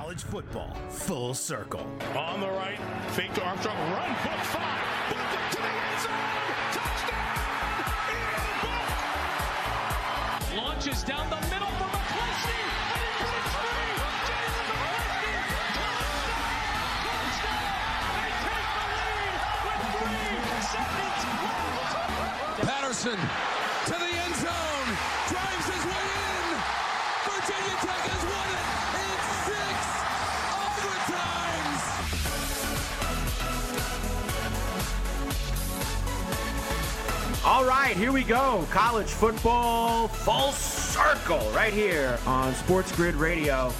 College football, full circle. On the right, fake to Armstrong, run, book five, book to the end zone, touchdown! Launches down the middle for McCluskey, and he put it free! James McCluskey, touchdown! Touchdown! They take the lead with three seconds left! Patterson to the end zone, drives his way in. Virginia Tech has won it in six overtimes. All right, here we go. College football full circle right here on Sports Grid Radio,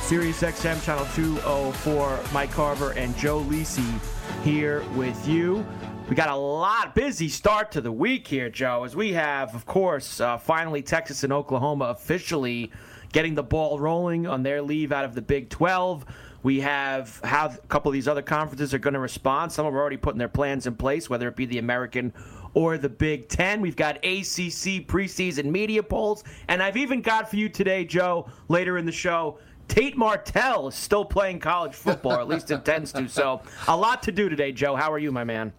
Sirius XM channel 204. Mike Carver and Joe Lisi here with you. We got a lot busy start to the week here, Joe, as we have, of course, uh, finally Texas and Oklahoma officially getting the ball rolling on their leave out of the Big 12. We have how a couple of these other conferences are going to respond. Some are already putting their plans in place, whether it be the American or the Big Ten. We've got ACC preseason media polls, and I've even got for you today, Joe, later in the show. Tate Martell is still playing college football, or at least intends to. So, a lot to do today, Joe. How are you, my man?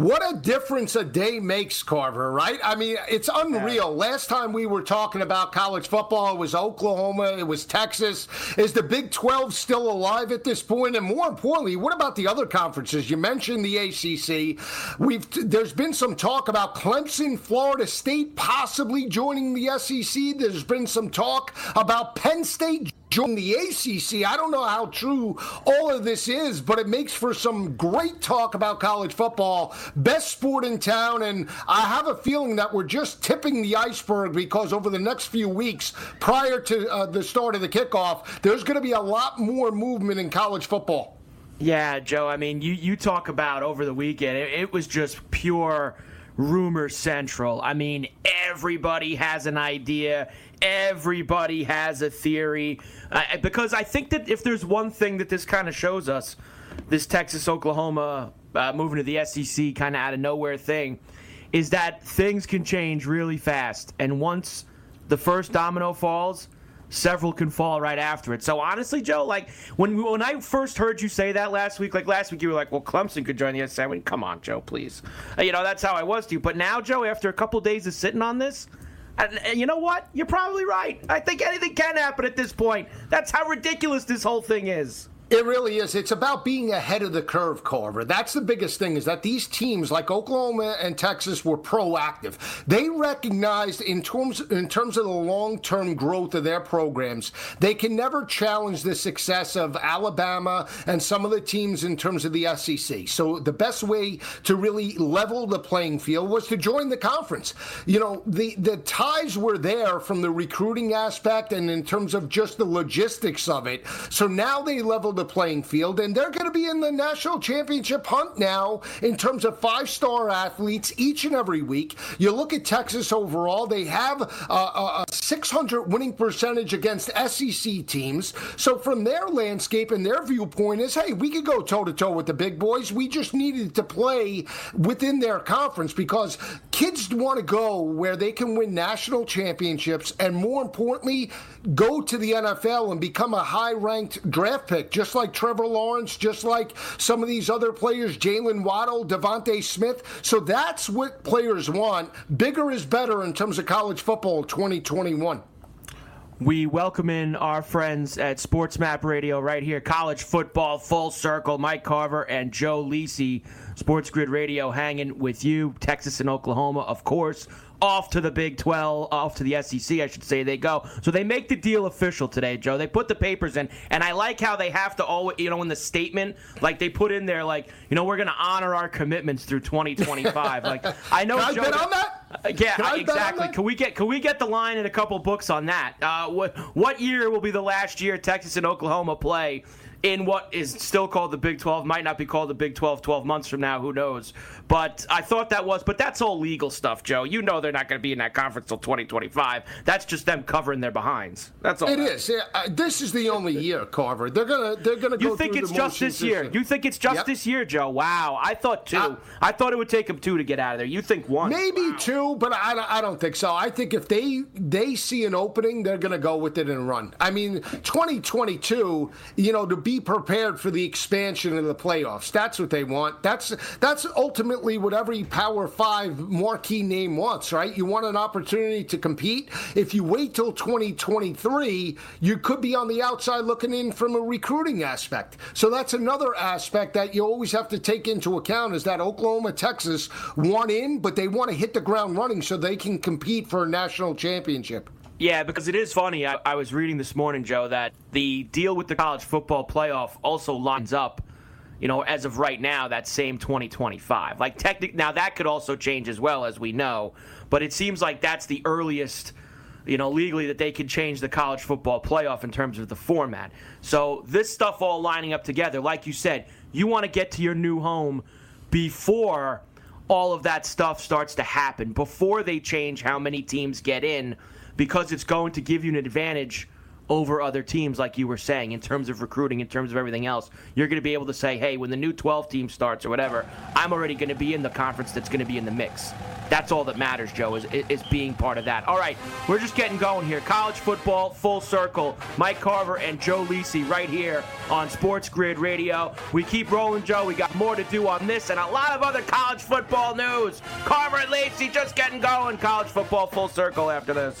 What a difference a day makes, Carver, right? I mean, it's unreal. Last time we were talking about college football, it was Oklahoma, it was Texas. Is the Big 12 still alive at this point? And more importantly, what about the other conferences? You mentioned the ACC. We've there's been some talk about Clemson, Florida State possibly joining the SEC. There's been some talk about Penn State join the ACC. I don't know how true all of this is, but it makes for some great talk about college football. Best sport in town, and I have a feeling that we're just tipping the iceberg because over the next few weeks, prior to uh, the start of the kickoff, there's going to be a lot more movement in college football. Yeah, Joe. I mean, you, you talk about over the weekend, it, it was just pure rumor central. I mean, everybody has an idea everybody has a theory uh, because I think that if there's one thing that this kind of shows us, this Texas Oklahoma uh, moving to the SEC kind of out of nowhere thing, is that things can change really fast, and once the first domino falls. Several can fall right after it. So honestly, Joe, like when when I first heard you say that last week, like last week, you were like, "Well, Clemson could join the SEC." I come on, Joe, please. Uh, you know that's how I was to you. But now, Joe, after a couple of days of sitting on this, and, and you know what? You're probably right. I think anything can happen at this point. That's how ridiculous this whole thing is. It really is. It's about being ahead of the curve, Carver. That's the biggest thing is that these teams like Oklahoma and Texas were proactive. They recognized in terms in terms of the long-term growth of their programs, they can never challenge the success of Alabama and some of the teams in terms of the SEC. So the best way to really level the playing field was to join the conference. You know, the the ties were there from the recruiting aspect and in terms of just the logistics of it. So now they leveled the playing field, and they're going to be in the national championship hunt now in terms of five star athletes each and every week. You look at Texas overall, they have a, a 600 winning percentage against SEC teams. So, from their landscape and their viewpoint, is hey, we could go toe to toe with the big boys. We just needed to play within their conference because kids want to go where they can win national championships and, more importantly, go to the NFL and become a high ranked draft pick, just like Trevor Lawrence, just like some of these other players, Jaylen Waddle, DeVonta Smith. So that's what players want. Bigger is better in terms of college football 2021. We welcome in our friends at Sports Map Radio right here, college football full circle. Mike Carver and Joe Lisi, Sports Grid Radio, hanging with you. Texas and Oklahoma, of course off to the Big 12, off to the SEC, I should say, they go. So they make the deal official today, Joe. They put the papers in, and I like how they have to always, you know, in the statement, like they put in there, like, you know, we're going to honor our commitments through 2025. like, I know, Joe. I bet on that? Uh, yeah, Can exactly. Can we get can we get the line in a couple books on that? Uh, what what year will be the last year Texas and Oklahoma play in what is still called the Big 12? Might not be called the Big 12 12 months from now. Who knows? But I thought that was. But that's all legal stuff, Joe. You know they're not going to be in that conference till 2025. That's just them covering their behinds. That's all. It that is. Yeah, uh, this is the only year, Carver. They're gonna they're gonna go You think it's just this year? year. You think it's just Yep. this year, Joe? Wow. I thought two. Uh, I thought it would take them two to get out of there. You think one? Maybe two, but I, don't- I don't think so. I think if they they see an opening, they're going to go with it and run. I mean, 2022, you know, to be prepared for the expansion of the playoffs. That's what they want. That's that's ultimately what every Power Five marquee name wants, right? You want an opportunity to compete. If you wait till 2023, you could be on the outside looking in from a recruiting aspect. So that's another aspect that you always have to take into account is that Oklahoma, Texas want in, but they want to hit the ground running so they can compete for a national championship. Yeah, because it is funny. I, I was reading this morning, Joe, that the deal with the college football playoff also lines up, you know, as of right now, that same 2025. Like, technic- now that could also change as well, as we know, but it seems like that's the earliest, you know, legally that they can change the college football playoff in terms of the format. So, this stuff all lining up together, like you said, you want to get to your new home before all of that stuff starts to happen before they change how many teams get in because it's going to give you an advantage over other teams like you were saying in terms of recruiting in terms of everything else you're going to be able to say hey when the new 12 team starts or whatever i'm already going to be in the conference that's going to be in the mix. That's all that matters joe is, is being part of that. All right we're just getting going here. College football full circle. Mike carver and joe lisi right here on sports grid radio. We keep rolling joe. We got more to do on this and a lot of other college football news. Carver and Lisi just getting going. College football full circle after this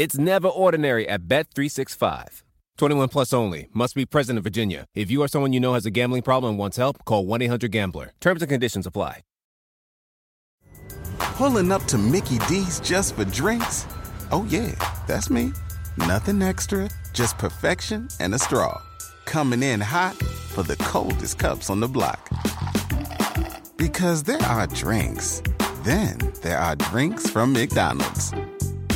It's never ordinary at Bet365. 21 plus only. Must be present in Virginia. If you or someone you know has a gambling problem and wants help, call 1 800 Gambler. Terms and conditions apply. Pulling up to Mickey D's just for drinks? Oh, yeah, that's me. Nothing extra, just perfection and a straw. Coming in hot for the coldest cups on the block. Because there are drinks, then there are drinks from McDonald's.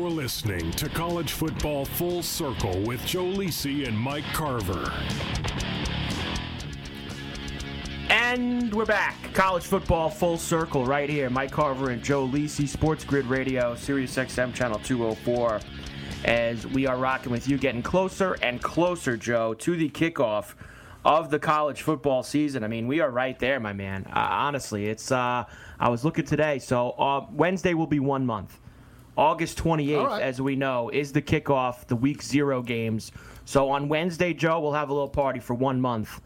You're listening to College Football Full Circle with Joe Lisi and Mike Carver. And we're back. College football full circle right here. Mike Carver and Joe Lisi, Sports Grid Radio, Sirius XM Channel 204. As we are rocking with you, getting closer and closer, Joe, to the kickoff of the college football season. I mean, we are right there, my man. Uh, honestly, it's. Uh, I was looking today, so uh, Wednesday will be one month. August 28th, right. as we know, is the kickoff, the week zero games. So on Wednesday, Joe, we'll have a little party for one month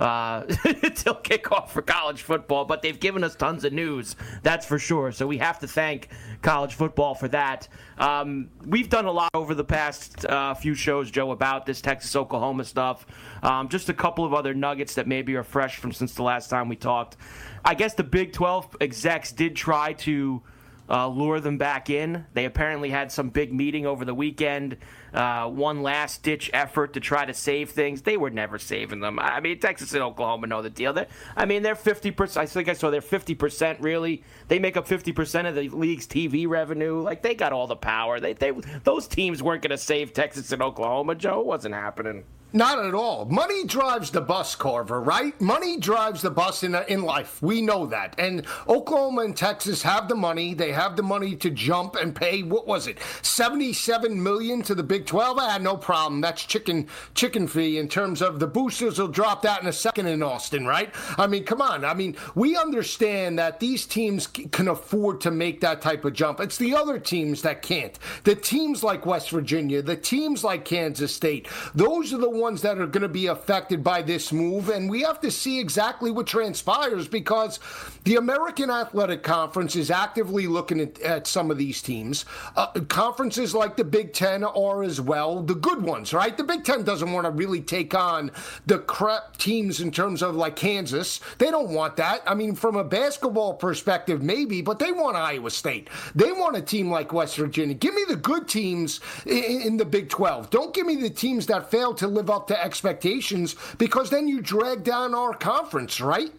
uh, till kickoff for college football. But they've given us tons of news, that's for sure. So we have to thank college football for that. Um, we've done a lot over the past uh, few shows, Joe, about this Texas Oklahoma stuff. Um, just a couple of other nuggets that maybe are fresh from since the last time we talked. I guess the Big 12 execs did try to uh, lure them back in. They apparently had some big meeting over the weekend, uh, one last ditch effort to try to save things. They were never saving them. I mean, Texas and Oklahoma know the deal. They're, I mean, they're 50%. I think I saw they're 50% really. They make up 50% of the league's TV revenue. Like, they got all the power. They, they Those teams weren't going to save Texas and Oklahoma, Joe. It wasn't happening. Not at all. Money drives the bus, Carver, right? Money drives the bus in, in life. We know that. And Oklahoma and Texas have the money. They have the money to jump and pay, what was it, 77 million to the Big 12? I had no problem. That's chicken chicken fee in terms of the boosters will drop that in a second in Austin, right? I mean, come on. I mean, we understand that these teams can afford to make that type of jump. It's the other teams that can't. The teams like West Virginia, the teams like Kansas State, those are the ones that are going to be affected by this move, and we have to see exactly what transpires because the American Athletic Conference is actively looking at, at some of these teams. Uh, conferences like the Big Ten are as well, the good ones, right? The Big Ten doesn't want to really take on the crap teams in terms of like Kansas. They don't want that. I mean, from a basketball perspective, maybe, but they want Iowa State. They want a team like West Virginia. Give me the good teams in, in the Big 12. Don't give me the teams that fail to live up to expectations because then you drag down our conference, right?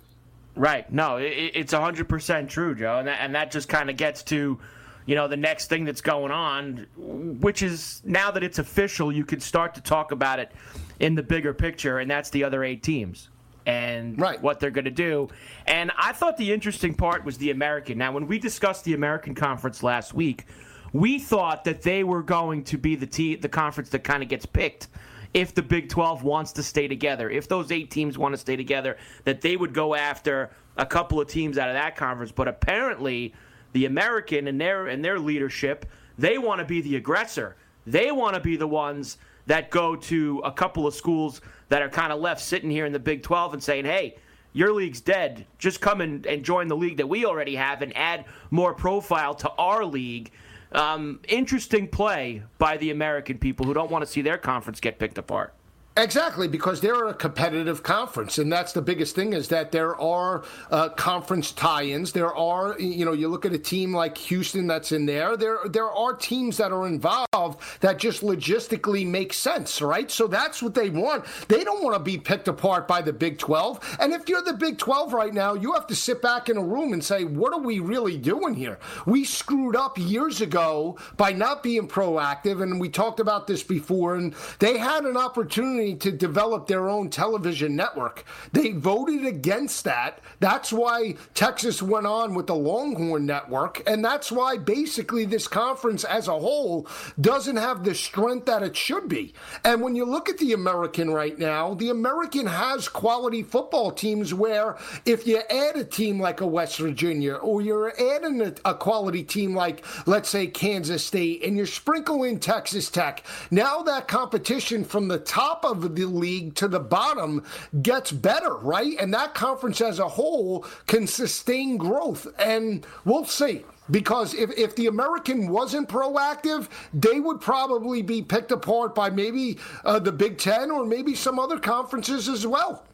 Right. No, it, it's 100% true, Joe. And that, and that just kind of gets to, you know, the next thing that's going on, which is now that it's official, you can start to talk about it in the bigger picture, and that's the other eight teams and right. what they're going to do. And I thought the interesting part was the American. Now, when we discussed the American Conference last week, we thought that they were going to be the te- the conference that kind of gets picked if the Big 12 wants to stay together, if those eight teams want to stay together, that they would go after a couple of teams out of that conference. But apparently, the American and their and their leadership, they want to be the aggressor. They want to be the ones that go to a couple of schools that are kind of left sitting here in the Big 12 and saying, "Hey, your league's dead. Just come and, and join the league that we already have and add more profile to our league." Um, interesting play by the American people who don't want to see their conference get picked apart. Exactly, because they're a competitive conference, and that's the biggest thing is that there are uh, conference tie-ins. There are, you know, you look at a team like Houston that's in there. There, there are teams that are involved that just logistically make sense, right? So that's what they want. They don't want to be picked apart by the Big 12. And if you're the Big 12 right now, you have to sit back in a room and say, what are we really doing here? We screwed up years ago by not being proactive, and we talked about this before. And they had an opportunity opportunity to develop their own television network. They voted against that. That's why Texas went on with the Longhorn Network. And that's why basically this conference as a whole doesn't have the strength that it should be. And when you look at the American right now, the American has quality football teams where if you add a team like a West Virginia or you're adding a, a quality team like, let's say, Kansas State, and you're sprinkling Texas Tech, now that competition from the top of of the league to the bottom gets better, right? And that conference as a whole can sustain growth. And we'll see. Because if, if the American wasn't proactive, they would probably be picked apart by maybe uh, the Big Ten or maybe some other conferences as well.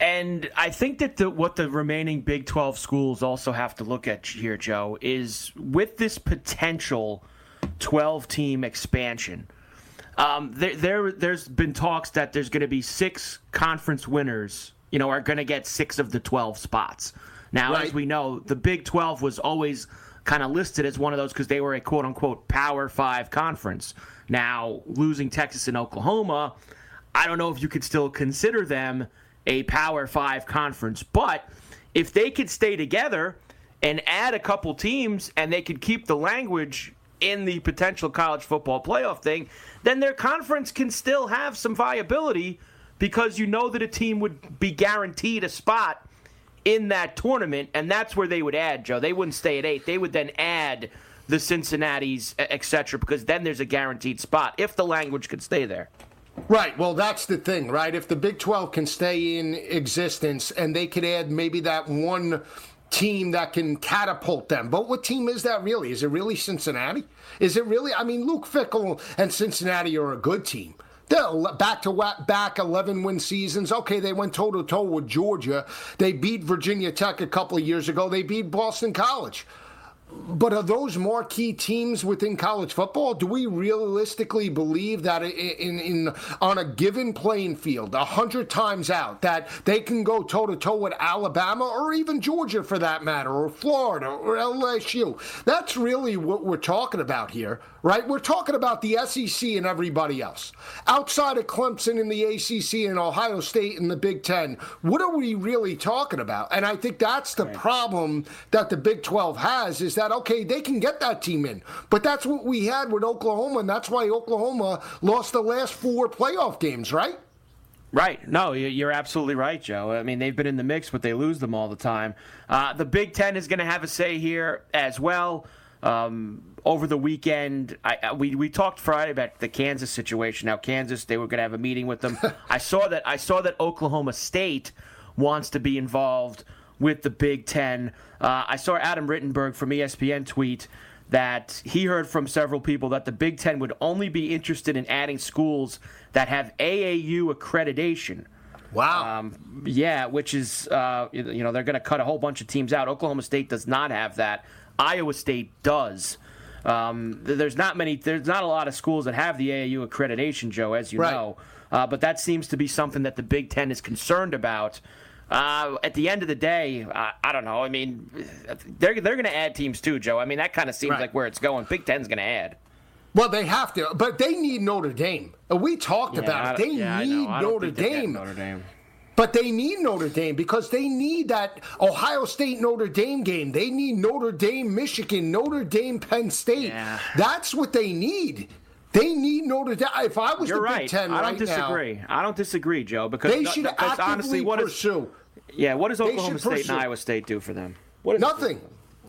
And I think that the, what the remaining Big 12 schools also have to look at here, Joe, is with this potential 12 team expansion um, there, there, there's been talks that there's going to be six conference winners. You know, are going to get six of the twelve spots. Now, right. as we know, the Big Twelve was always kind of listed as one of those because they were a quote unquote Power Five conference. Now, losing Texas and Oklahoma, I don't know if you could still consider them a Power Five conference, but if they could stay together and add a couple teams and they could keep the language in the potential college football playoff thing, then their conference can still have some viability because you know that a team would be guaranteed a spot in that tournament, and that's where they would add, Joe. They wouldn't stay at eight. They would then add the Cincinnati's, etc., because then there's a guaranteed spot if the language could stay there. Right. Well, that's the thing, right? If the Big 12 can stay in existence and they could add maybe that one team that can catapult them. But what team is that really? Is it really Cincinnati? Is it really? I mean, Luke Fickell and Cincinnati are a good team. They're back to back 11 win seasons. Okay, they went toe to toe with Georgia. They beat Virginia Tech a couple of years ago. They beat Boston College. But are those marquee teams within college football? Do we realistically believe that in, in on a given playing field, a hundred times out, that they can go toe to toe with Alabama or even Georgia for that matter, or Florida or LSU? That's really what we're talking about here, right? We're talking about the SEC and everybody else. Outside of Clemson in the ACC and Ohio State in the Big Ten, what are we really talking about? And I think that's the problem that the Big 12 has is that, okay, they can get that team in. But that's what we had with Oklahoma, and that's why Oklahoma lost the last four playoff games, right? Right. No, you're absolutely right, Joe. I mean, they've been in the mix, but they lose them all the time. Uh, the Big Ten is going to have a say here as well. Um, over the weekend, I, we we talked Friday about the Kansas situation. Now, Kansas, they were going to have a meeting with them. I saw that. I saw that Oklahoma State wants to be involved with the Big Ten. Uh, I saw Adam Rittenberg from ESPN tweet that he heard from several people that the Big Ten would only be interested in adding schools that have AAU accreditation. Wow. Um, yeah, which is, uh, you know, they're going to cut a whole bunch of teams out. Oklahoma State does not have that. Iowa State does. Um, there's not many. There's not a lot of schools that have the AAU accreditation, Joe, as you right. know. Uh, but that seems to be something that the Big Ten is concerned about. Uh, at the end of the day, uh, I don't know. I mean, they're they're going to add teams too, Joe. I mean, that kind of seems right. like where it's going. Big Ten's going to add. Well, they have to, but they need Notre Dame. We talked yeah, about it. They yeah, need Notre Dame. Notre Dame. But they need Notre Dame because they need that Ohio State Notre Dame game. They need Notre Dame Michigan, Notre Dame Penn State. Yeah. That's what they need. They need Notre Dame. If I was You're the right. Big Ten I don't right disagree. Now, I don't disagree, Joe. Because they should because honestly, what pursue. Is, yeah, what does Oklahoma State pursue. and Iowa State do for them? What Nothing.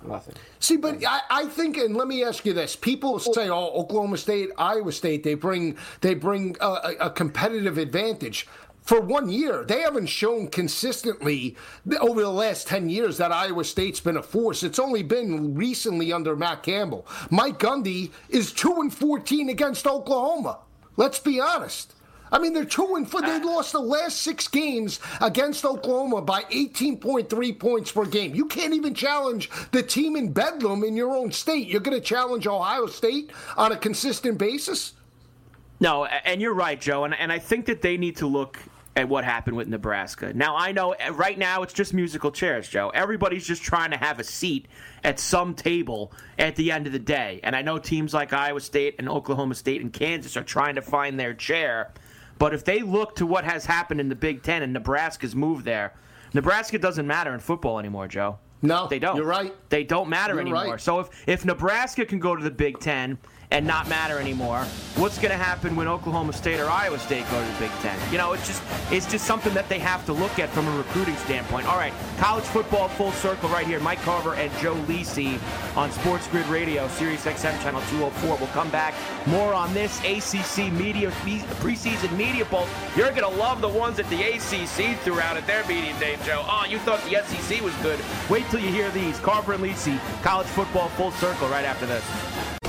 Nothing. See, but I, I, think, and let me ask you this: People say, "Oh, Oklahoma State, Iowa State, they bring they bring a, a competitive advantage." For one year. They haven't shown consistently over the last 10 years that Iowa State's been a force. It's only been recently under Matt Campbell. Mike Gundy is 2 and 14 against Oklahoma. Let's be honest. I mean, they're two and four. They uh, lost the last six games against Oklahoma by 18.3 points per game. You can't even challenge the team in Bedlam in your own state. You're going to challenge Ohio State on a consistent basis? No, and you're right, Joe. And, and I think that they need to look at what happened with Nebraska. Now, I know eh, right now it's just musical chairs, Joe. Everybody's just trying to have a seat at some table at the end of the day. And I know teams like Iowa State and Oklahoma State and Kansas are trying to find their chair. But if they look to what has happened in the Big Ten and Nebraska's moved there, Nebraska doesn't matter in football anymore, Joe. No, they don't. You're right. They don't matter you're anymore. Right. So if, if Nebraska can go to the Big Ten and not matter anymore. What's going to happen when Oklahoma State or Iowa State go to the Big Ten? You know, it's just it's just something that they have to look at from a recruiting standpoint. All right, college football full circle right here. Mike Carver and Joe Lisi on Sports Grid Radio, Sirius XM channel 204. We'll come back more on this ACC media preseason media poll. You're going to love the ones that the ACC threw out at their meeting day, Joe. Oh, you thought the SEC was good. Wait till you hear these. Carver and Lisi, college football full circle right after this.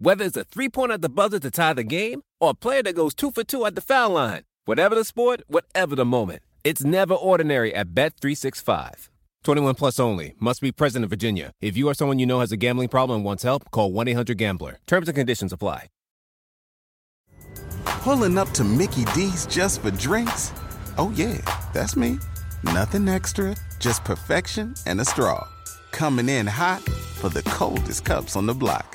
Whether it's a three pointer at the buzzer to tie the game or a player that goes two for two at the foul line. Whatever the sport, whatever the moment. It's never ordinary at Bet365. 21 plus only. Must be present in Virginia. If you or someone you know has a gambling problem and wants help, call 1 800 Gambler. Terms and conditions apply. Pulling up to Mickey D's just for drinks? Oh, yeah, that's me. Nothing extra, just perfection and a straw. Coming in hot for the coldest cups on the block.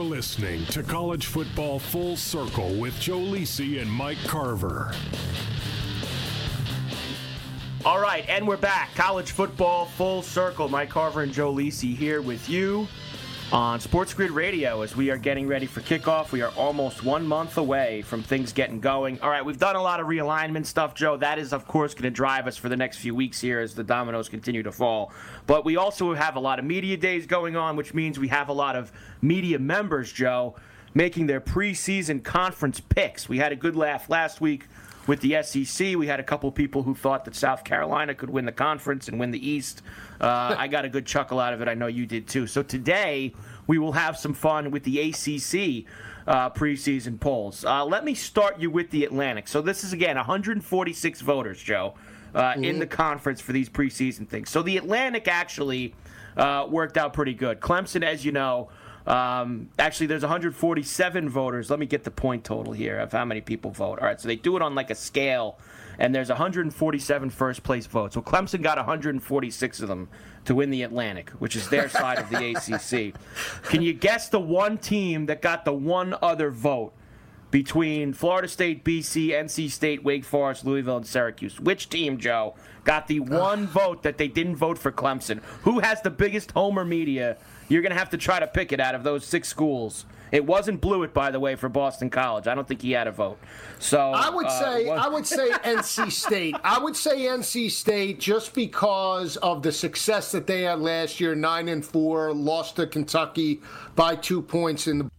You're listening to College Football Full Circle with Joe Lisi and Mike Carver. All right, and we're back. College football full circle. Mike Carver and Joe Lisi here with you on Sports Grid Radio as we are getting ready for kickoff. We are almost one month away from things getting going. All right, we've done a lot of realignment stuff, Joe. That is, of course, going to drive us for the next few weeks here as the dominoes continue to fall. But we also have a lot of media days going on, which means we have a lot of media members, Joe, making their preseason conference picks. We had a good laugh last week with the SEC. We had a couple people who thought that South Carolina could win the conference and win the East. Uh, I got a good chuckle out of it. I know you did too. So today we will have some fun with the ACC uh, preseason polls. Uh, let me start you with the Atlantic. So this is again 146 voters, Joe, uh, mm-hmm. in the conference for these preseason things. So the Atlantic actually uh, worked out pretty good. Clemson, as you know. Um, actually, there's 147 voters. Let me get the point total here of how many people vote. All right, so they do it on like a scale, and there's 147 first place votes. So Clemson got 146 of them to win the Atlantic, which is their side of the ACC. Can you guess the one team that got the one other vote between Florida State, BC, NC State, Wake Forest, Louisville, and Syracuse? Which team, Joe, got the one vote that they didn't vote for Clemson? Who has the biggest homer media? You're going to have to try to pick it out of those six schools. It wasn't Blewett, by the way, for Boston College. I don't think he had a vote. So I would uh, say I would say NC State. I would say NC State just because of the success that they had last year, nine and four, lost to Kentucky by two points in the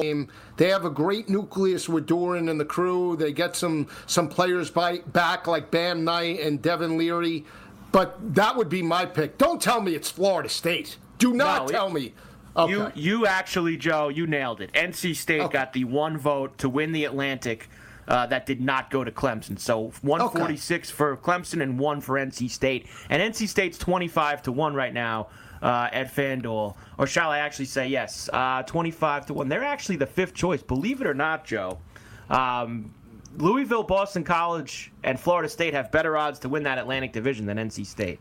game. They have a great nucleus with Doeren and the crew. They get some some players by, back like Bam Knight and Devin Leary. But that would be my pick. Don't tell me it's Florida State. Do not no, tell it, me. Okay. You you actually, Joe, you nailed it. NC State okay. got the one vote to win the Atlantic. Uh, that did not go to Clemson. So 146 okay. for Clemson and one for NC State. And NC State's 25 to one right now uh, at FanDuel. Or shall I actually say yes? Uh, 25 to one. They're actually the fifth choice. Believe it or not, Joe. Um, Louisville, Boston College, and Florida State have better odds to win that Atlantic Division than NC State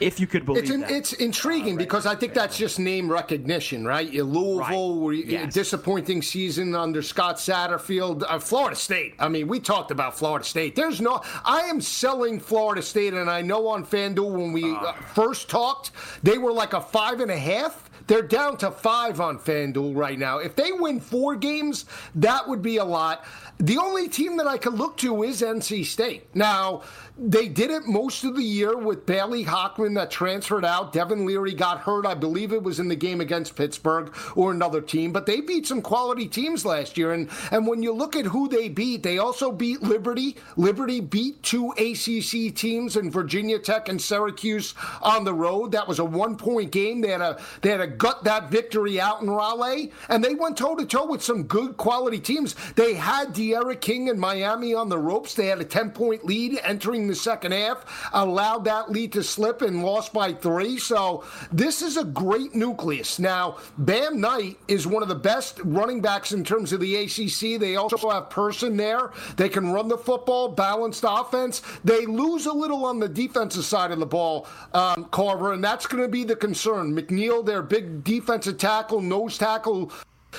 if you could believe it's, in, it's intriguing uh, because I think that's just name recognition, right? Louisville, right. Yes. disappointing season under Scott Satterfield. Uh, Florida State. I mean, we talked about Florida State. There's no. I am selling Florida State, and I know on FanDuel when we uh, first talked, they were like a five and a half. They're down to five on FanDuel right now. If they win four games, that would be a lot. The only team that I could look to is NC State. Now, they did it most of the year with Bailey Hockman that transferred out. Devin Leary got hurt. I believe it was in the game against Pittsburgh or another team, but they beat some quality teams last year. And, and when you look at who they beat, they also beat Liberty. Liberty beat two ACC teams in Virginia Tech and Syracuse on the road. That was a one point game. They had a, they had to gut that victory out in Raleigh, and they went toe to toe with some good quality teams. They had the D'Eriq King and Miami on the ropes. They had a 10 point lead entering the second half, allowed that lead to slip and lost by three. So this is a great nucleus. Now, Bam Knight is one of the best running backs in terms of the ACC. They also have Person there. They can run the football, balanced offense. They lose a little on the defensive side of the ball, um, Carver, and that's going to be the concern. McNeill, their big defensive tackle, nose tackle,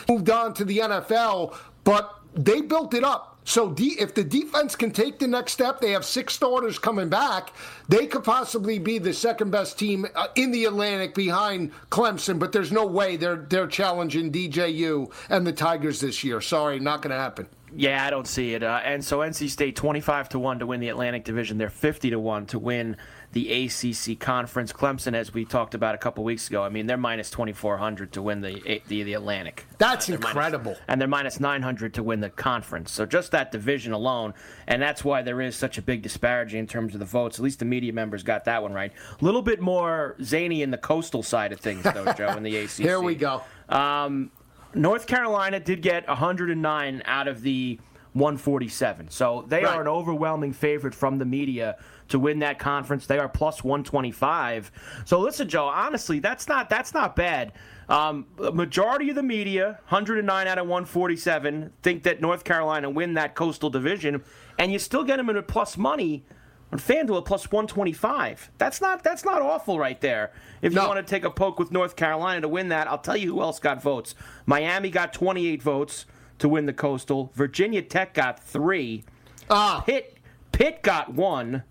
moved on to the NFL, but they built it up. So if the defense can take the next step, they have six starters coming back. They could possibly be the second best team uh, in the Atlantic behind Clemson. But there's no way they're they're challenging DJU and the Tigers this year. Sorry, not going to happen. Yeah, I don't see it. Uh, and so NC State 25 to 1 to win the Atlantic Division. They're 50 to 1 to win the ACC conference. Clemson, as we talked about a couple weeks ago, I mean they're minus twenty four hundred to win the the, the Atlantic. That's uh, incredible. Minus, and they're minus nine hundred to win the conference. So just that division alone, and that's why there is such a big disparity in terms of the votes. At least the media members got that one right. A little bit more zany in the coastal side of things, though, Joe, in the ACC. Here we go. Um, North Carolina did get 109 out of the 147. So they right. are an overwhelming favorite from the media to win that conference. They are plus 125. So listen, Joe, honestly, that's not that's not bad. Um, majority of the media, 109 out of 147, think that North Carolina win that coastal division, and you still get them in a plus money on FanDuel plus 125. That's not that's not awful right there. If you no. want to take a poke with North Carolina to win that, I'll tell you who else got votes. Miami got 28 votes to win the coastal. Virginia Tech got three. Ah. Pitt Pitt got one.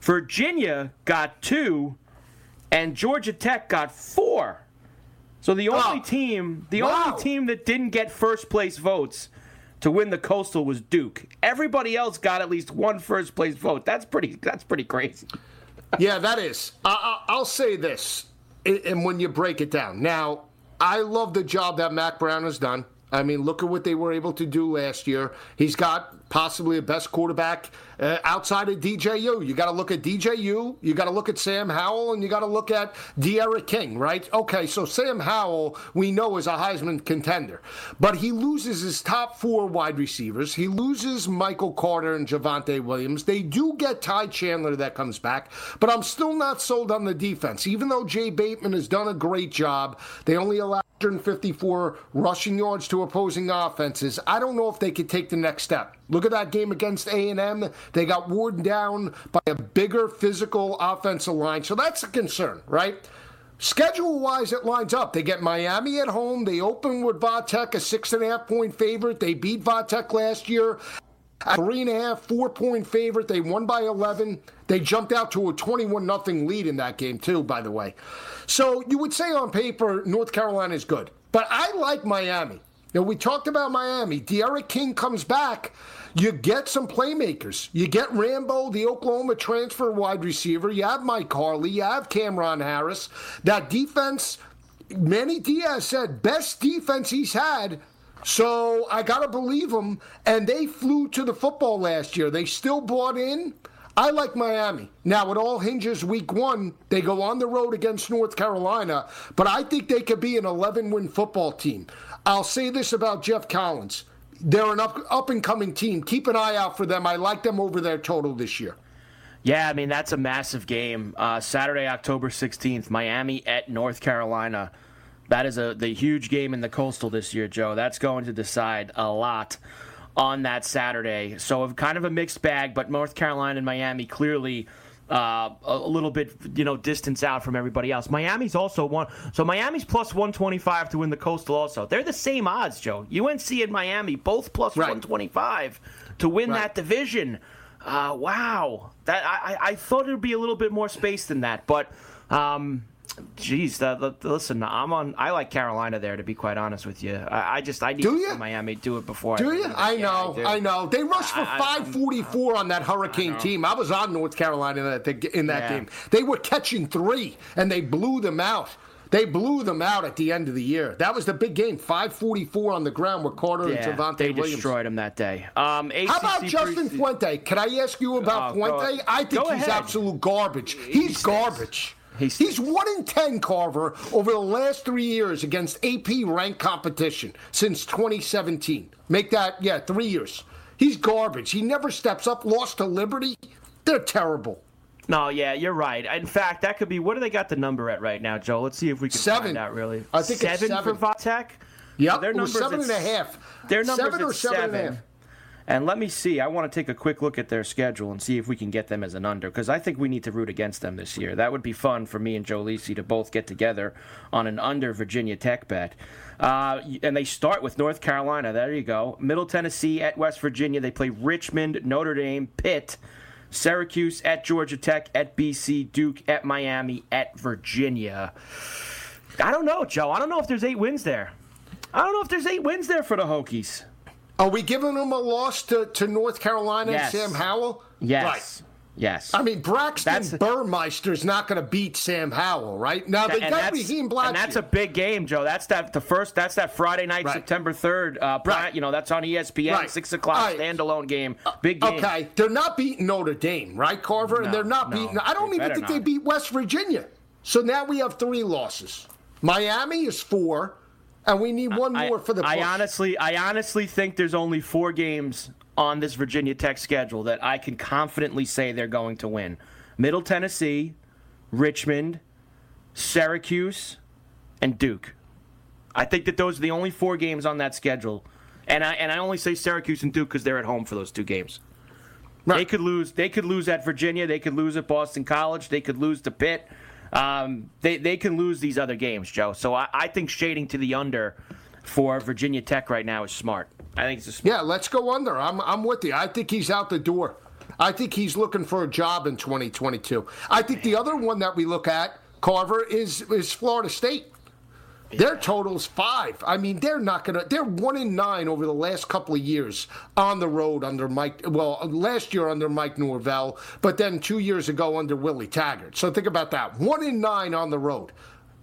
Virginia got two, and Georgia Tech got four. So the only oh. team, the wow. only team that didn't get first place votes to win the Coastal was Duke. Everybody else got at least one first place vote. That's pretty. That's pretty crazy. yeah, that is. I, will say this, and when you break it down, now I love the job that Mack Brown has done. I mean, look at what they were able to do last year. He's got possibly the best quarterback uh, outside of DJU. You got to look at DJU, you got to look at Sam Howell, and you got to look at D'Eriq King, right? Okay, so Sam Howell, we know is a Heisman contender, but he loses his top four wide receivers. He loses Michael Carter and Javonte Williams. They do get Ty Chandler that comes back, but I'm still not sold on the defense. Even though Jay Bateman has done a great job, they only allow 154 rushing yards to opposing offenses. I don't know if they could take the next step. Look at that game against A&M. They got worn down by a bigger physical offensive line. So that's a concern, right? Schedule wise, it lines up. They get Miami at home. They open with Vatech, a six and a half point favorite. They beat Vatech last year. Three and a half, four point favorite. They won by 11. They jumped out to a 21 nothing lead in that game, too, by the way. So you would say on paper, North Carolina is good. But I like Miami. Know, we talked about Miami. D'Eriq King comes back. You get some playmakers. You get Rambo, the Oklahoma transfer wide receiver. You have Mike Harley. You have Cameron Harris. That defense, Manny Diaz said, best defense he's had so I got to believe them. And they flew to the football last year. They still bought in. I like Miami. Now, it all hinges week one. They go on the road against North Carolina, but I think they could be an 11 win football team. I'll say this about Geoff Collins. They're an up, up and coming team. Keep an eye out for them. I like them over their total this year. Yeah, I mean, that's a massive game. Uh, Saturday, October 16th, Miami at North Carolina. That is a the huge game in the Coastal this year, Joe. That's going to decide a lot on that Saturday. So kind of a mixed bag, but North Carolina and Miami clearly uh, a little bit, you know, distance out from everybody else. Miami's also one. So Miami's plus 125 to win the Coastal. Also, they're the same odds, Joe. UNC and Miami both plus right. 125 to win right. that division. Uh, wow, that I, I thought it would be a little bit more space than that, but. Um, Jeez, the, the, listen, I'm on. I like Carolina there, to be quite honest with you. I, I just I need do? Miami do it before. Do I you? I know, yeah, I, I, know. They rushed for 544 on that Hurricane team. I was on North Carolina in that, in that yeah. game. They were catching three, and they blew them out. They blew them out at the end of the year. That was the big game. 544 on the ground with Carter yeah, and Javonte they Williams. destroyed them that day. Um, How about Justin Fuente? Can I ask you about oh, Fuente? I think he's ahead. absolute garbage. He's, he's garbage. He's, he's one in ten, Carver, over the last three years against AP ranked competition since 2017. Make that, yeah, three years. He's garbage. He never steps up. Lost to Liberty. They're terrible. No, yeah, you're right. In fact, that could be. What do they got the number at right now, Joe? Let's see if we can Seven. find out. Really, I think it's seven, seven. for Vatek. Yep, their it was numbers seven at and a s- half. Their numbers Seven or at seven and let me see. I want to take a quick look at their schedule and see if we can get them as an under because I think we need to root against them this year. That would be fun for me and Joe Lisi to both get together on an under Virginia Tech bet. Uh, and they start with North Carolina. There you go. Middle Tennessee at West Virginia. They play Richmond, Notre Dame, Pitt, Syracuse at Georgia Tech, at BC, Duke, at Miami, at Virginia. I don't know, Joe. I don't know if there's eight wins there. I don't know if there's eight wins there for the Hokies. Are we giving them a loss to, to North Carolina Yes. and Sam Howell? Yes. Right. Yes. I mean, Braxton That's- Burmeister's not going to beat Sam Howell, right? Now, they got Raheem Black. and that's a big game, Joe. That's that the first. That's that Friday night, Right. September third. Uh, Right. You know, that's on ESPN, Right. six o'clock right. standalone game. Big game. Okay, they're not beating Notre Dame, right, Carver? and they're not no, beating. I don't even think they beat West Virginia. So now we have three losses. Miami is four, and we need one I, more for the. I honestly, I honestly think there's only four games on this Virginia Tech schedule that I can confidently say they're going to win: Middle Tennessee, Richmond, Syracuse, and Duke. I think that those are the only four games on that schedule, and I and I only say Syracuse and Duke because they're at home for those two games. They could lose. They could lose at Virginia. They could lose at Boston College. They could lose to Pitt. Um, they they can lose these other games, Joe. So I, I think shading to the under for Virginia Tech right now is smart. I think it's a smart. Yeah, let's go under. I'm I'm with you. I think he's out the door. I think he's looking for a job in 2022. I think the other one that we look at, Carver, is is Florida State. Their total's five. I mean, they're not gonna. They're one in nine over the last couple of years on the road under Mike. Well, last year under Mike Norvell, but then two years ago under Willie Taggart. So think about that. One in nine on the road,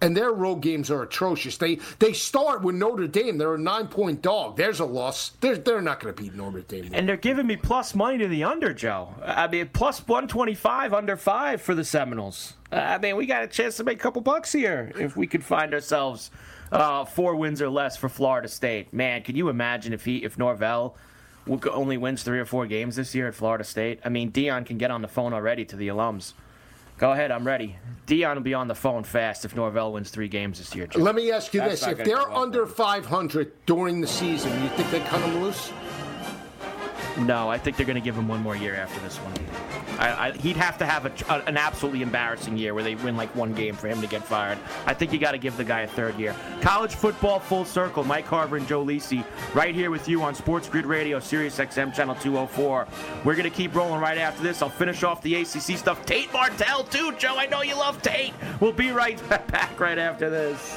and their road games are atrocious. They they start with Notre Dame. They're a nine point dog. There's a loss. They're they're not going to beat Notre Dame. And they're giving me plus money to the under, Joe. I mean, plus 125 under five for the Seminoles. I mean, we got a chance to make a couple bucks here if we could find ourselves uh, four wins or less for Florida State. Man, can you imagine if he if Norvell only wins three or four games this year at Florida State? I mean, Deion can get on the phone already to the alums. Go ahead, I'm ready. Deion will be on the phone fast if Norvell wins three games this year. Joe. Let me ask you That's this: If they're well under 500 during the season, you think they cut them loose? No, I think they're going to give him one more year after this one. I, I, he'd have to have a, a- an absolutely embarrassing year where they win like one game for him to get fired. I think you got to give the guy a third year. College football full circle. Mike Carver and Joe Lisi right here with you on Sports Grid Radio, Sirius XM Channel 204. We're going to keep rolling right after this. I'll finish off the ACC stuff. Tate Martell too, Joe. I know you love Tate. We'll be right back right after this.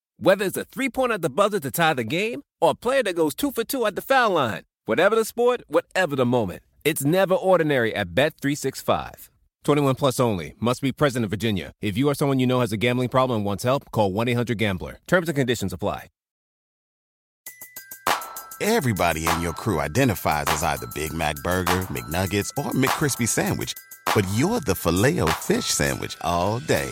Whether it's a three-pointer at the buzzer to tie the game or a player that goes two for two at the foul line. Whatever the sport, whatever the moment. It's never ordinary at Bet365. 21 plus only. Must be present in Virginia. If you or someone you know has a gambling problem and wants help, call 1-800-GAMBLER. Terms and conditions apply. Everybody in your crew identifies as either Big Mac Burger, McNuggets, or McCrispy Sandwich. But you're the filet fish Sandwich all day.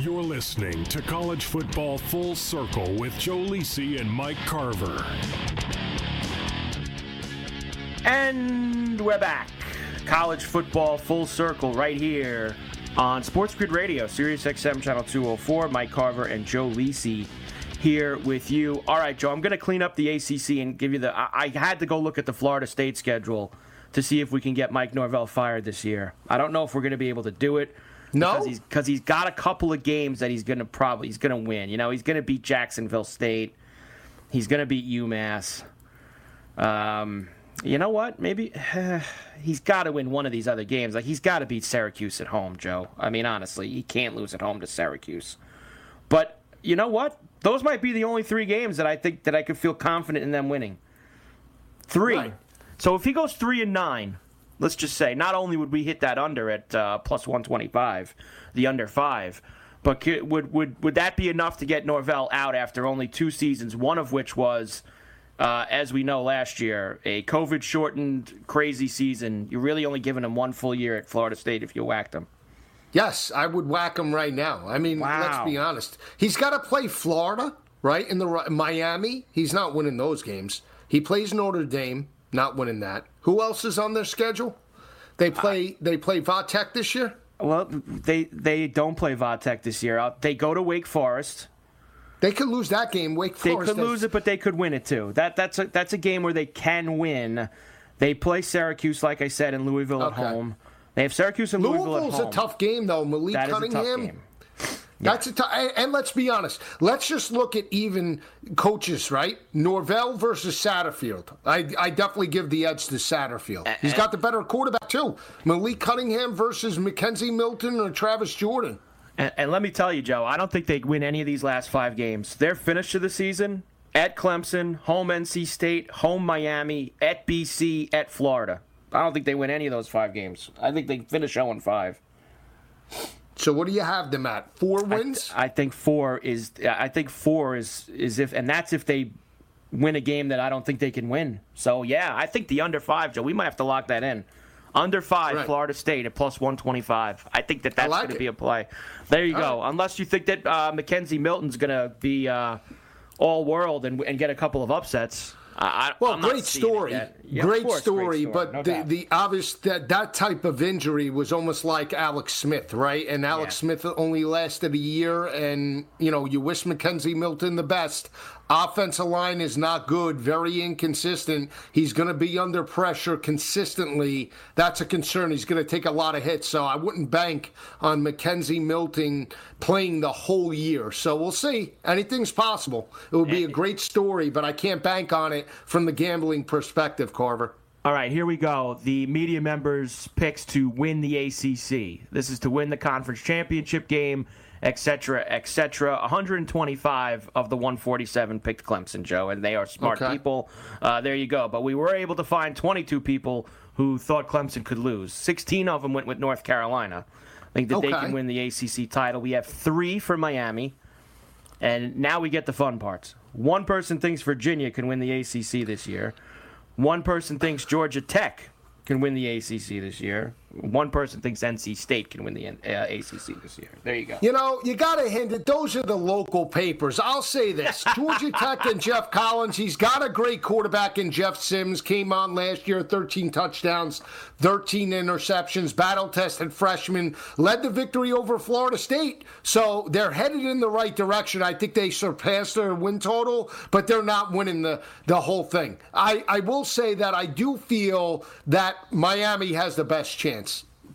You're listening to College Football Full Circle with Joe Lisi and Mike Carver. And we're back. College football full circle right here on Sports Grid Radio, Sirius XM Channel 204. Mike Carver and Joe Lisi here with you. All right, Joe, I'm going to clean up the ACC and give you the. I, I had to go look at the Florida State schedule to see if we can get Mike Norvell fired this year. I don't know if we're going to be able to do it. No, because he's, cause he's got a couple of games that he's going to probably he's going to win. You know, he's going to beat Jacksonville State. He's going to beat UMass. Um, you know what? Maybe he's got to win one of these other games. Like he's got to beat Syracuse at home, Joe. I mean, honestly, he can't lose at home to Syracuse. But you know what? Those might be the only three games that I think that I could feel confident in them winning. Three. Right. So if he goes three and nine, let's just say, not only would we hit that under at uh, plus one twenty five, the under five, but would would would that be enough to get Norvell out after only two seasons? One of which was uh, as we know last year, a COVID shortened, crazy season. You're really only giving him one full year at Florida State if you whacked him. Yes, I would whack him right now. I mean, Wow. let's be honest. He's got to play Florida, right? In the Miami, he's not winning those games. He plays Notre Dame, not winning that. Who else is on their schedule? They play they play Vatech this year. Well, they they don't play Vatech this year. Uh, They go to Wake Forest. They could lose that game. Wake Forest. They could lose it, but they could win it too. That that's a that's a game where they can win. They play Syracuse, like I said, in Louisville Okay. at home. They have Syracuse and Louisville Louisville's at home. a tough game though. Malik That is a tough Cunningham. That's a tough. And, and let's be honest. Let's just look at even coaches, right? Norvell versus Satterfield. I, I definitely give the edge to Satterfield. He's got the better quarterback too. Malik Cunningham versus McKenzie Milton or Travis Jordan. And, and let me tell you, Joe, I don't think they win any of these last five games. Their finish of the season at Clemson, home NC State, home Miami, at BC, at Florida. I don't think they win any of those five games. I think they finish 0 5. So what do you have them at? Four wins? I think four is. I think four is is if, and that's if they win a game that I don't think they can win. So yeah, I think the under five, Joe. We might have to lock that in. Under five, Right. Florida State at plus one twenty five. I think that that's like going to be a play. There you All go. Unless you think that uh, McKenzie Milton's going to be uh, all world and, and get a couple of upsets. I, Well, great story. Yeah, great, course, story, but no the, doubt. the obvious that that type of injury was almost like Alex Smith, right? And Alex Yeah. Smith only lasted a year, and you know you wish McKenzie Milton the best. Offensive line is not good, very inconsistent. He's going to be under pressure consistently. That's a concern. He's going to take a lot of hits, so I wouldn't bank on McKenzie Milton playing the whole year. So we'll see. Anything's possible. It would be a great story, but I can't bank on it from the gambling perspective, Carver. All right, here we go. The media members' picks to win the ACC. This is to win the conference championship game, etc., etc. 125 of the 147 picked Clemson, Joe, and they are smart Okay. people. Uh, there you go. But we were able to find 22 people who thought Clemson could lose. 16 of them went with North Carolina. I think that they can win the ACC title. We have three for Miami. And now we get the fun parts. One person thinks Virginia can win the ACC this year. One person thinks Georgia Tech can win the ACC this year. One person thinks NC State can win the uh, ACC this year. There you go. You know, you got to hint it. Those are the local papers. I'll say this Georgia Tech and Geoff Collins, he's got a great quarterback in Jeff Sims. Came on last year, 13 touchdowns, 13 interceptions, battle tested freshman, led the victory over Florida State. So they're headed in the right direction. I think they surpassed their win total, but they're not winning the, the whole thing. I, I will say that I do feel that Miami has the best chance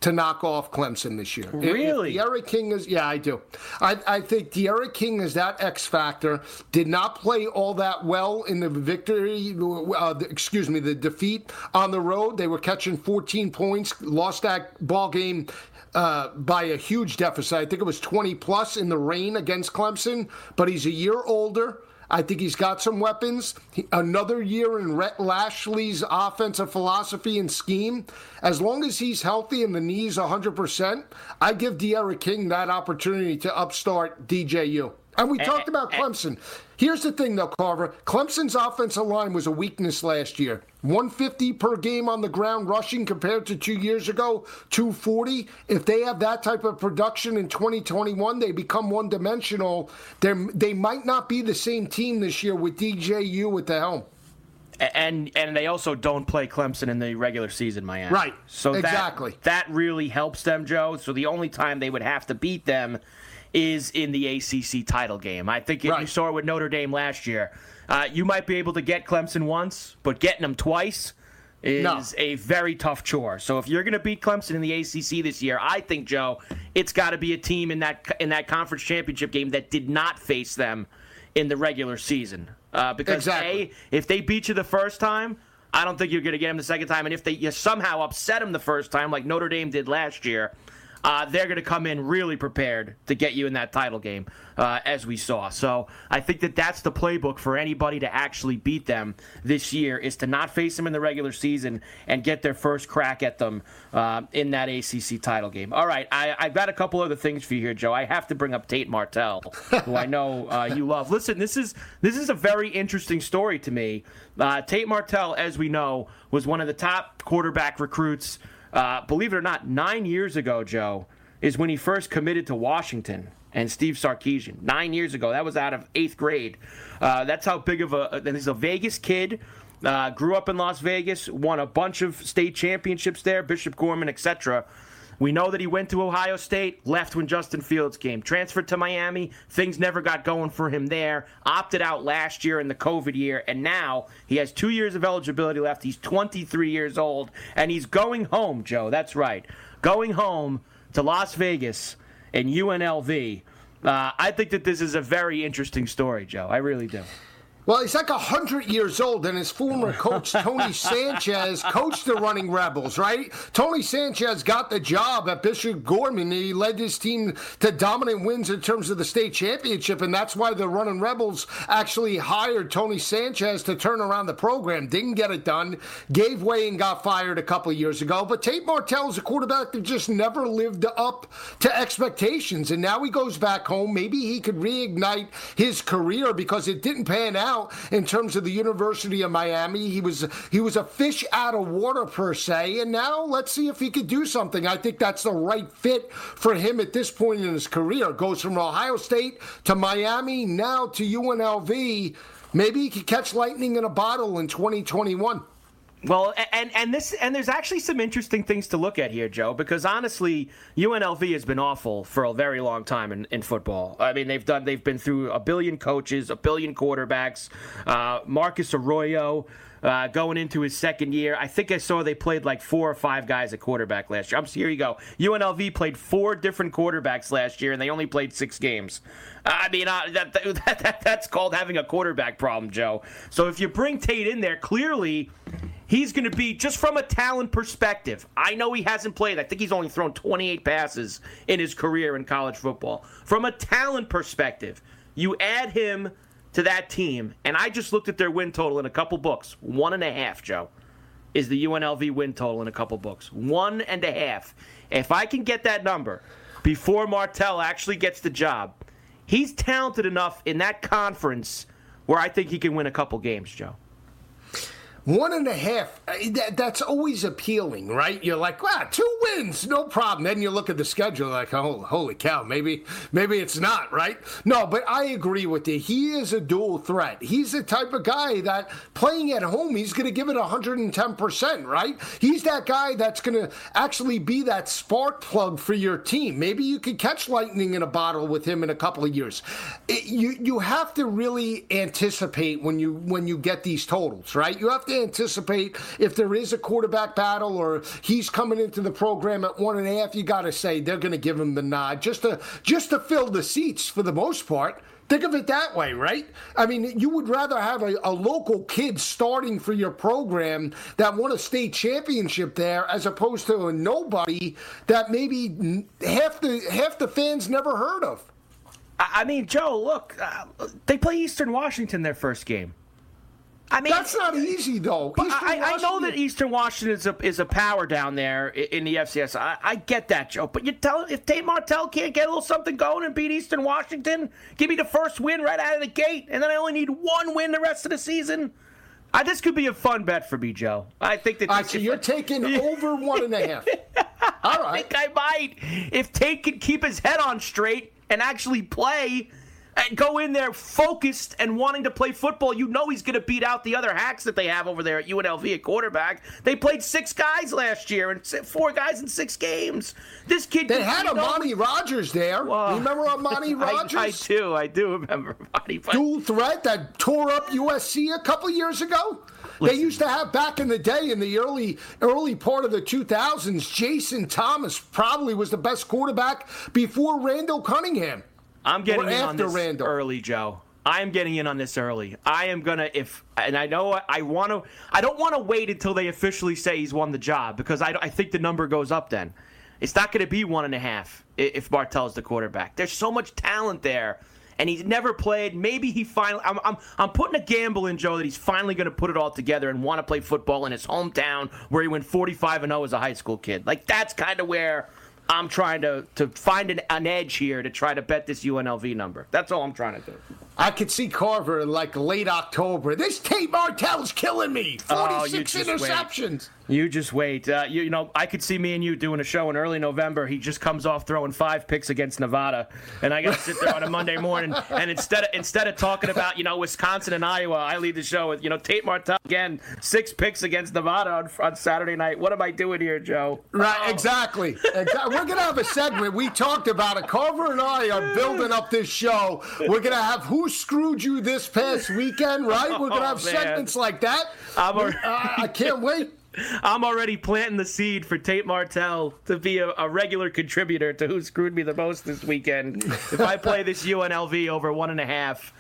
to knock off Clemson this year. If- if Really? D'Eriq King is, yeah, I do. I, I think D'Eriq King is that X factor. Did not play all that well in the victory, uh, the- excuse me, the defeat on the road. They were catching 14 points, lost that ball game. Uh, by a huge deficit. I think it was 20 plus in the rain against Clemson, but he's a year older. I think he's got some weapons. He, another year in Rhett Lashlee's offensive philosophy and scheme. As long as he's healthy and the knees 100%, I give D'Eriq King that opportunity to upstart DJU. And we talked about Clemson. Here's the thing, though, Carver. Clemson's offensive line was a weakness last year. 150 per game on the ground rushing compared to two years ago, 240. If they have that type of production in 2021, they become one dimensional. They might not be the same team this year with DJU at the helm. And and they also don't play Clemson in the regular season, Miami. Right. So exactly. That, that really helps them, Joe. So the only time they would have to beat them is in the ACC title game. I think right. you saw it with Notre Dame last year. Uh, you might be able to get Clemson once, but getting them twice is no. a very tough chore. So if you're going to beat Clemson in the ACC this year, I think Joe, it's got to be a team in that in that conference championship game that did not face them in the regular season. Uh, because exactly. a, if they beat you the first time, I don't think you're going to get them the second time. And if they you somehow upset them the first time, like Notre Dame did last year, uh, they're going to come in really prepared to get you in that title game, uh, as we saw. So I think that that's the playbook for anybody to actually beat them this year is to not face them in the regular season and get their first crack at them uh, in that ACC title game. All right, I, have got a couple other things for you here, Joe. I have to bring up Tate Martell, who I know uh, you love. Listen, this is this is a very interesting story to me. Uh, Tate Martell, as we know, was one of the top quarterback recruits uh, believe it or not, nine years ago, Joe, is when he first committed to Washington and Steve Sarkisian. Nine years ago. That was out of eighth grade. Uh, that's how big of a. He's a Vegas kid. Uh, grew up in Las Vegas, won a bunch of state championships there, Bishop Gorman, etc. We know that he went to Ohio State, left when Justin Fields came, transferred to Miami. Things never got going for him there. Opted out last year in the COVID year, and now he has two years of eligibility left. He's 23 years old, and he's going home, Joe. That's right. Going home to Las Vegas and UNLV. Uh, I think that this is a very interesting story, Joe. I really do. Well, he's like 100 years old, and his former coach, Tony Sanchez, coached the Running Rebels, right? Tony Sanchez got the job at Bishop Gorman. and He led his team to dominant wins in terms of the state championship, and that's why the Running Rebels actually hired Tony Sanchez to turn around the program. Didn't get it done, gave way and got fired a couple of years ago. But Tate Martell is a quarterback that just never lived up to expectations, and now he goes back home. Maybe he could reignite his career because it didn't pan out out in terms of the University of Miami. He was he was a fish out of water per se, and now let's see if he could do something. I think that's the right fit for him at this point in his career. Goes from Ohio State to Miami, now to UNLV. Maybe he could catch lightning in a bottle in 2021. Well, and and this and there's actually some interesting things to look at here, Joe, because honestly, UNLV has been awful for a very long time in, in football. I mean, they've done they've been through a billion coaches, a billion quarterbacks. Uh, Marcus Arroyo. Uh, going into his second year. I think I saw they played like four or five guys at quarterback last year. I'm here you go. UNLV played four different quarterbacks last year, and they only played six games. I mean, uh, that, that, that, that's called having a quarterback problem, Joe. So if you bring Tate in there, clearly he's going to be just from a talent perspective. I know he hasn't played. I think he's only thrown 28 passes in his career in college football. From a talent perspective, you add him to that team, and I just looked at their win total in a couple books. One and a half, Joe, is the UNLV win total in a couple books. One and a half. If I can get that number before Martell actually gets the job, he's talented enough in that conference where I think he can win a couple games, Joe. One and a half, uh, that, that's always appealing, right? You're like, wow, two wins, no problem. Then you look at the schedule, like, oh, holy cow, maybe, maybe it's not, right? No, but I agree with you. He is a dual threat. He's the type of guy that playing at home, he's going to give it 110%, right? He's that guy that's going to actually be that spark plug for your team. Maybe you could catch lightning in a bottle with him in a couple of years. It, you you have to really anticipate when you when you get these totals, right? You have to anticipate if there is a quarterback battle or he's coming into the program at one and a half. You got to say they're going to give him the nod just to just to fill the seats for the most part. Think of it that way, right? I mean, you would rather have a, a, local kid starting for your program that won a state championship there, as opposed to a nobody that maybe half the half the fans never heard of. I mean, Joe, look, uh, they play Eastern Washington their first game. I mean, that's not easy though. But I, I, know that Eastern Washington is a, is a power down there in the FCS. I, I get that, Joe. But you tell if Tate Martell can't get a little something going and beat Eastern Washington, give me the first win right out of the gate, and then I only need one win the rest of the season. I, this could be a fun bet for me, Joe. I think that. All right, so you're taking over one and a half. All right. I think I might. If Tate can keep his head on straight and actually play and go in there focused and wanting to play football, you know he's going to beat out the other hacks that they have over there at UNLV at quarterback. They played six guys last year and four guys in six games. This kid. They had Armani Rogers there. Well, remember Armani Rogers? I, I, do. I do remember Armani. Dual threat that tore up USC a couple years ago. Listen. They used to have back in the day, in the early early part of the 2000s, Jason Thomas probably was the best quarterback before Randall Cunningham. I'm getting in on this Randall. early, Joe. I am getting in on this early. I am gonna if and I know I want to. I don't want to wait until they officially say he's won the job because I, I think the number goes up then. It's not going to be one and a half if Martell's the quarterback. There's so much talent there, and he's never played. Maybe he finally. I'm I'm, I'm putting a gamble in Joe that he's finally going to put it all together and want to play football in his hometown where he went 45 and 0 as a high school kid. Like that's kind of where I'm trying to, to find an, an edge here to try to bet this UNLV number. That's all I'm trying to do. I could see Carver in like late October. This Tate Martell's killing me. 46 oh, interceptions. Wait. You just wait. Uh, you, you, know, I could see me and you doing a show in early November. He just comes off throwing five picks against Nevada, and I got to sit there on a Monday morning. And instead of instead of talking about you know Wisconsin and Iowa, I lead the show with you know Tate Martell again, six picks against Nevada on, on Saturday night. What am I doing here, Joe? Right, oh. exactly. exactly. We're gonna have a segment. We talked about it. Carver and I are building up this show. We're gonna have who screwed you this past weekend, right? We're gonna have oh, segments like that. I'm a, uh, I can't wait. I'm already planting the seed for Tate Martell to be a, a, regular contributor to who screwed me the most this weekend. If I play this UNLV over one and a half,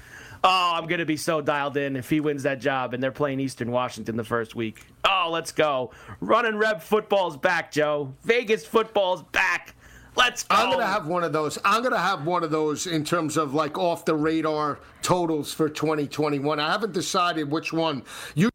oh, I'm going to be so dialed in if he wins that job and they're playing Eastern Washington the first week. Oh, let's go. Running Reb football's back, Joe. Vegas football's back. Let's go. I'm gonna have one of those. I'm gonna have one of those in terms of like off the radar totals for 2021. I haven't decided which one. You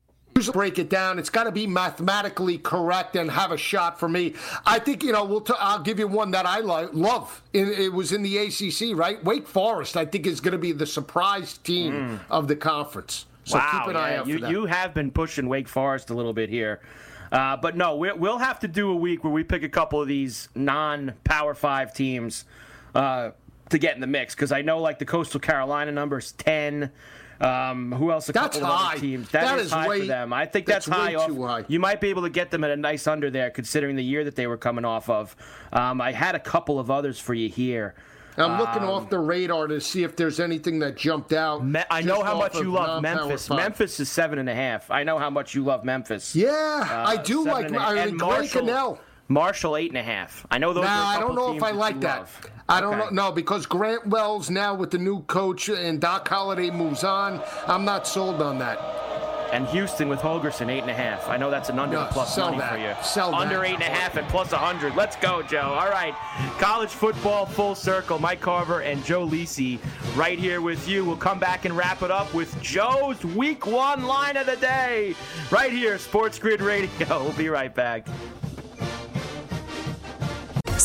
break it down. It's got to be mathematically correct and have a shot for me. I think you know. We'll t- I'll give you one that I lo- love. It, it, was in the ACC, right? Wake Forest, I think, is going to be the surprise team mm. of the conference. So wow, keep an yeah. eye out you, for that. You have been pushing Wake Forest a little bit here. Uh, but no, we'll have to do a week where we pick a couple of these non-power five teams uh, to get in the mix because I know like the Coastal Carolina number is ten. Um, who else? A that's couple high. Of teams. that, that is, is, high way, for them. I think that's, that's high. Off. High. You might be able to get them at a nice under there, considering the year that they were coming off of. Um, I had a couple of others for you here. I'm looking um, off the radar to see if there's anything that jumped out. Me- I know how much you love Memphis. Memphis is seven and a half. I know how much you love Memphis. Yeah, uh, I do like. I mean, Marshall, Cannell. Marshall eight and a half. I know those. Nah, I don't know if I like that. Love. I don't okay. know. No, because Grant Wells now with the new coach and Doc Holliday moves on. I'm not sold on that. And Houston with Holgorsen eight and a half. I know that's an under no, plus money that. for you. Sell under that. eight and a half and plus a hundred. Let's go, Joe. All right, college football full circle. Mike Carver and Joe Lisi right here with you. We'll come back and wrap it up with Joe's Week One line of the day right here, Sports Grid Radio. We'll be right back.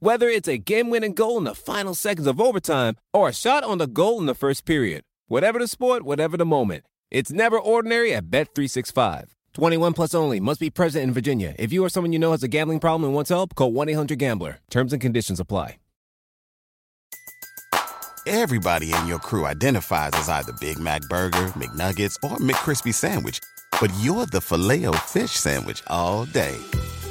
Whether it's a game winning goal in the final seconds of overtime or a shot on the goal in the first period. Whatever the sport, whatever the moment. It's never ordinary at Bet365. 21 plus only. Must be present in Virginia. If you or someone you know has a gambling problem and wants help, call 1 800 Gambler. Terms and conditions apply. Everybody in your crew identifies as either Big Mac Burger, McNuggets, or McCrispy Sandwich. But you're the filet fish Sandwich all day.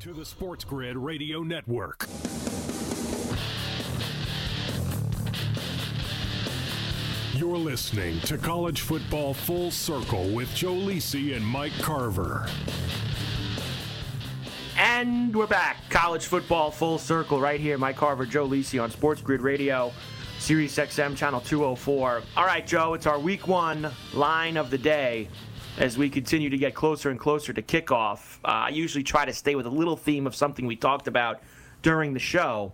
To the Sports Grid Radio Network. You're listening to College Football Full Circle with Joe Lisi and Mike Carver. And we're back. College football full circle right here. Mike Carver, Joe Lisi on Sports Grid Radio, Sirius XM channel 204. All right, Joe, it's our week one line of the day as we continue to get closer and closer to kickoff. Uh, I usually try to stay with a little theme of something we talked about during the show.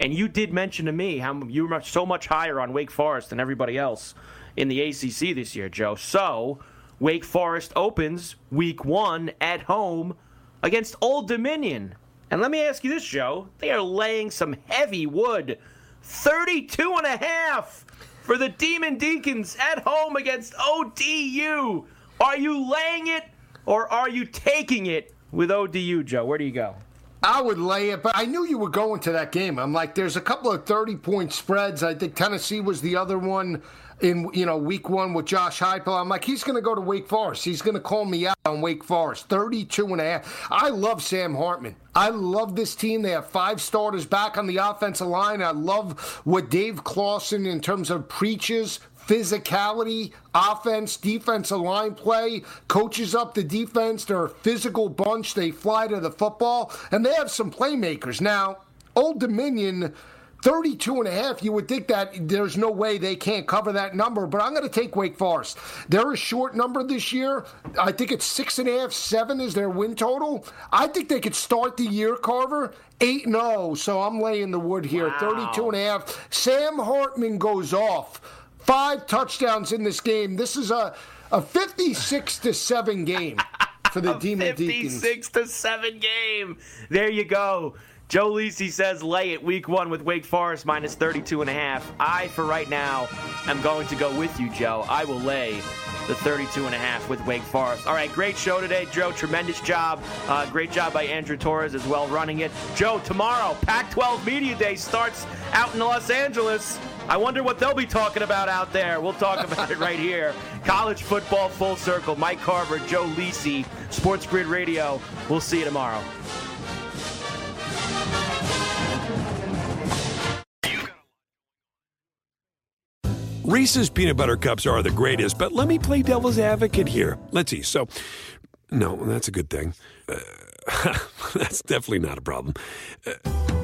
And you did mention to me how you were so much higher on Wake Forest than everybody else in the ACC this year, Joe. So, Wake Forest opens week one at home against Old Dominion. And let me ask you this, Joe. They are laying some heavy wood. 32 and a half for the Demon Deacons at home against ODU. Are you laying it or are you taking it with ODU, Joe? Where do you go? I would lay it, but I knew you were going to that game. I'm like, there's a couple of 30 point spreads. I think Tennessee was the other one in you know week one with Josh Heupel. I'm like, he's going to go to Wake Forest. He's going to call me out on Wake Forest. 32 and a half. I love Sam Hartman. I love this team. They have five starters back on the offensive line. I love what Dave Clawson in terms of preaches physicality, offense, defensive line play, coaches up the defense. They're a physical bunch. They fly to the football, and they have some playmakers. Now, Old Dominion. 32 and a half, you would think that there's no way they can't cover that number, but I'm going to take Wake Forest. They're a short number this year. I think it's six and a half, seven is their win total. I think they could start the year, Carver, 8 0, so I'm laying the wood here. Wow. 32 and a half. Sam Hartman goes off. Five touchdowns in this game. This is a, a 56 to 7 game for the Demon Deacons. 56 to 7 game. There you go. Joe Lisi says lay it week one with Wake Forest minus 32 and a half. I, for right now, am going to go with you, Joe. I will lay the 32 and a half with Wake Forest. All right, great show today, Joe. Tremendous job. Uh, great job by Andrew Torres as well running it. Joe, tomorrow, Pac 12 Media Day starts out in Los Angeles. I wonder what they'll be talking about out there. We'll talk about it right here. College football full circle. Mike Carver, Joe Lisi, Sports Grid Radio. We'll see you tomorrow. Reese's peanut butter cups are the greatest, but let me play devil's advocate here. Let's see. So, no, that's a good thing. Uh, that's definitely not a problem. Uh,